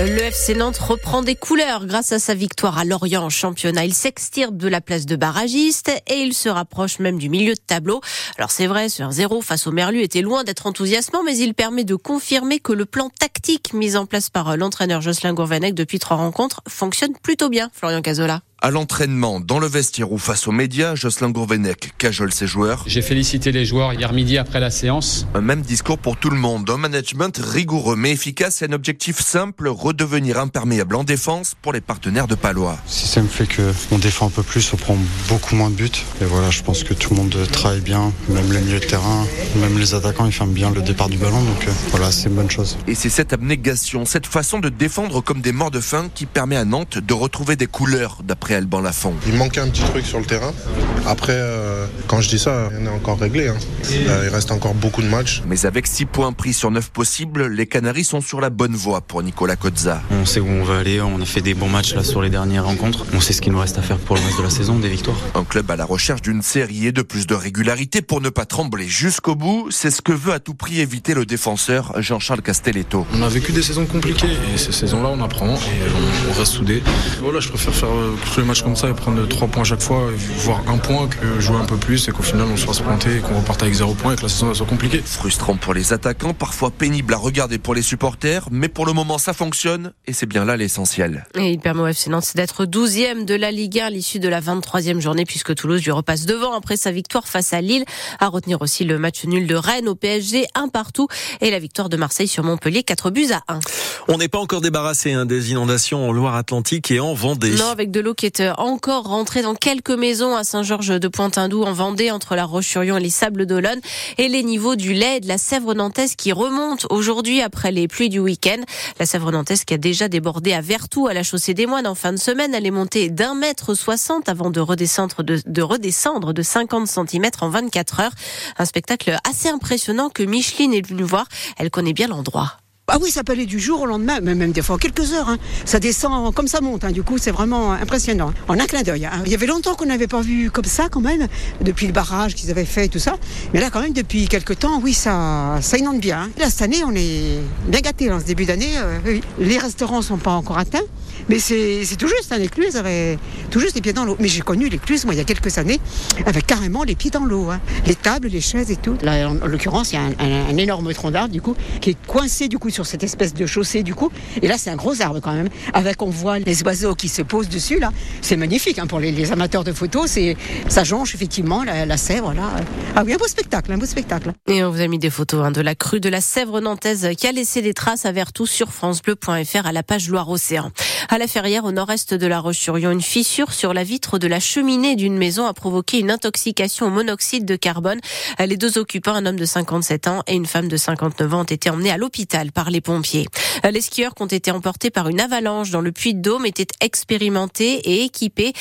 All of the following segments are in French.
Le FC Nantes reprend des couleurs grâce à sa victoire à Lorient en championnat. Il s'extirpe de la place de barragiste et il se rapproche même du milieu de tableau. Alors c'est vrai, ce 1-0 face au Merlu était loin d'être enthousiasmant, mais il permet de confirmer que le plan tactique mis en place par l'entraîneur Jocelyn Gourvenec depuis trois rencontres fonctionne plutôt bien, Florian Cazola à l'entraînement, dans le vestiaire ou face aux médias, Jocelyn Gourvenec cajole ses joueurs. J'ai félicité les joueurs hier midi après la séance. Un même discours pour tout le monde. Un management rigoureux mais efficace et un objectif simple, redevenir imperméable en défense pour les partenaires de Palois. Si ça me fait qu'on défend un peu plus, on prend beaucoup moins de buts. Et voilà, je pense que tout le monde travaille bien, même les milieux de terrain, même les attaquants, ils ferment bien le départ du ballon. Donc euh, voilà, c'est une bonne chose. Et c'est cette abnégation, cette façon de défendre comme des morts de faim qui permet à Nantes de retrouver des couleurs d'après il manquait un petit truc sur le terrain. Après, euh, quand je dis ça, on est encore réglé. Hein. Euh, il reste encore beaucoup de matchs. Mais avec 6 points pris sur 9 possibles, les Canaries sont sur la bonne voie pour Nicolas Cozza. On sait où on va aller, on a fait des bons matchs là sur les dernières rencontres. On sait ce qu'il nous reste à faire pour le reste de la saison, des victoires. Un club à la recherche d'une série et de plus de régularité pour ne pas trembler jusqu'au bout, c'est ce que veut à tout prix éviter le défenseur Jean-Charles Castelletto. On a vécu des saisons compliquées et ces saisons-là on apprend et on, reste soudés. Voilà, je préfère faire matchs comme ça et prendre 3 points à chaque fois, voire un point que jouer un peu plus et qu'au final on soit se planter et qu'on reparte avec 0 points et que la saison soit compliquée. Frustrant pour les attaquants, parfois pénible à regarder pour les supporters, mais pour le moment ça fonctionne et c'est bien là l'essentiel. Et il permet au FC Nantes d'être 12e de la Ligue 1 à l'issue de la 23e journée puisque Toulouse lui repasse devant après sa victoire face à Lille. À retenir aussi le match nul de Rennes au PSG, un partout et la victoire de Marseille sur Montpellier, 4 buts à 1. On n'est pas encore débarrassé hein, des inondations en Loire-Atlantique et en Vendée. Non, avec de l'eau qui est encore rentrée dans quelques maisons à Saint-Georges de Pointindou en Vendée entre la Roche-sur-Yon et les Sables d'Olonne et les niveaux du lait de la Sèvre nantaise qui remontent aujourd'hui après les pluies du week-end. La Sèvre nantaise qui a déjà débordé à Vertou à la chaussée des Moines en fin de semaine. Elle est montée d'un mètre soixante avant de redescendre de, de redescendre de 50 cm en 24 heures. Un spectacle assez impressionnant que Micheline est venue voir. Elle connaît bien l'endroit. Ah oui, ça peut aller du jour au lendemain, même des fois quelques heures. Hein. Ça descend comme ça monte. Hein. Du coup, c'est vraiment impressionnant. Hein. En un clin d'œil. Il y avait longtemps qu'on n'avait pas vu comme ça, quand même, depuis le barrage qu'ils avaient fait et tout ça. Mais là, quand même, depuis quelques temps, oui, ça, ça inonde bien. Là, cette année, on est bien gâtés. En ce début d'année, euh, les restaurants sont pas encore atteints. Mais c'est tout juste, hein, l'écluse avait tout juste les pieds dans l'eau. Mais j'ai connu l'écluse, moi, il y a quelques années, avec carrément les pieds dans l'eau. Hein. Les tables, les chaises et tout. Là, en, l'occurrence, il y a un, énorme tronc d'arbre, du coup, qui est coincé, du coup, sur cette espèce de chaussée, du coup. Et là, c'est un gros arbre, quand même. Avec, on voit les oiseaux qui se posent dessus, là. C'est magnifique, hein, pour les, amateurs de photos. C'est, ça jonche, effectivement, la, Sèvre, là. Ah oui, un beau spectacle, un beau spectacle. Et on vous a mis des photos hein, de la crue de la Sèvre nantaise qui a laissé des traces à Vertou sur FranceBleu.fr à la page Loire-Océan. À la Ferrière, au nord-est de la Roche-sur-Yon, une fissure sur la vitre de la cheminée d'une maison a provoqué une intoxication au monoxyde de carbone. Les deux occupants, un homme de 57 ans et une femme de 59 ans, ont été emmenés à l'hôpital par les pompiers. Les skieurs qui ont été emportés par une avalanche dans le puits de Dôme étaient expérimentés et équipés.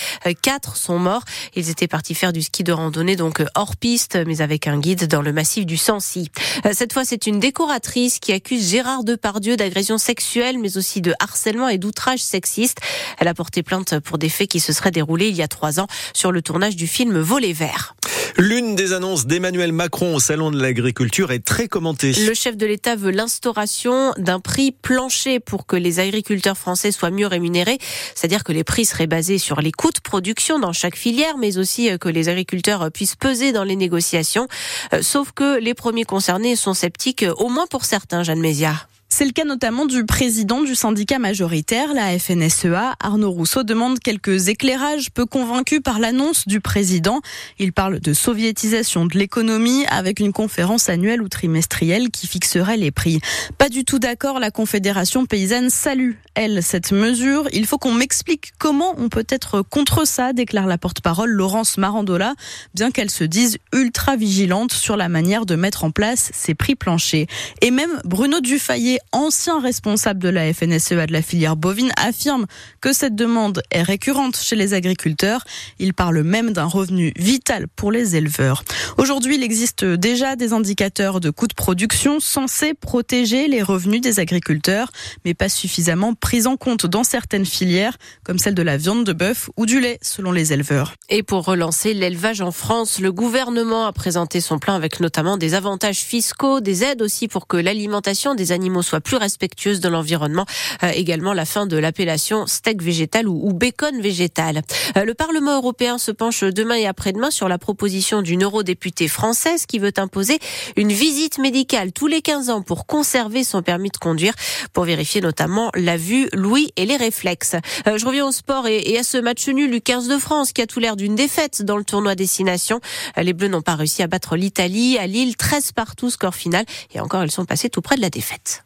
Quatre sont morts. Ils étaient partis faire du ski de randonnée, donc hors piste, mais avec un guide dans le massif du Sancy. Cette fois, c'est une décoratrice qui accuse Gérard Depardieu d'agression sexuelle, mais aussi de harcèlement et d'outrage sexiste. Elle a porté plainte pour des faits qui se seraient déroulés il y a trois ans sur le tournage du film Volet vert. L'une des annonces d'Emmanuel Macron au Salon de l'agriculture est très commentée. Le chef de l'État veut l'instauration d'un prix plancher pour que les agriculteurs français soient mieux rémunérés. C'est-à-dire que les prix seraient basés sur les coûts de production dans chaque filière, mais aussi euh, que les agriculteurs puissent peser dans les négociations. Euh, sauf que les premiers concernés sont sceptiques, euh, au moins pour certains, Jeanne Méziard. C'est le cas notamment du président du syndicat majoritaire, la FNSEA. Arnaud Rousseau demande quelques éclairages, peu convaincu par l'annonce du président. Il parle de soviétisation de l'économie avec une conférence annuelle ou trimestrielle qui fixerait les prix. Pas du tout d'accord, la Confédération paysanne salue, elle, cette mesure. Il faut qu'on m'explique comment on peut être contre ça, déclare la porte-parole Laurence Marandola, bien qu'elle se dise ultra vigilante sur la manière de mettre en place ces prix planchers. Et même Bruno Dufayet, ancien responsable de la FNSEA de la filière bovine, affirme que cette demande est récurrente chez les agriculteurs. Il parle même d'un revenu vital pour les éleveurs. Aujourd'hui, il existe déjà des indicateurs de coûts de production censés protéger les revenus des agriculteurs, mais pas suffisamment pris en compte dans certaines filières, comme celle de la viande de bœuf ou du lait, selon les éleveurs. Et pour relancer l'élevage en France, le gouvernement a présenté son plan avec notamment des avantages fiscaux, des aides aussi pour que l'alimentation des animaux soit soit plus respectueuse de l'environnement. également la fin de l'appellation steak végétal ou, bacon végétal. le Parlement européen se penche demain et après-demain sur la proposition d'une eurodéputée française qui veut imposer une visite médicale tous les 15 ans pour conserver son permis de conduire, pour vérifier notamment la vue, l'ouïe et les réflexes. Euh, je reviens au sport et, à ce match nul du 15 de France qui a tout l'air d'une défaite dans le tournoi Destination. Euh, les Bleus n'ont pas réussi à battre l'Italie à Lille, 13 partout score final et encore ils sont passés tout près de la défaite.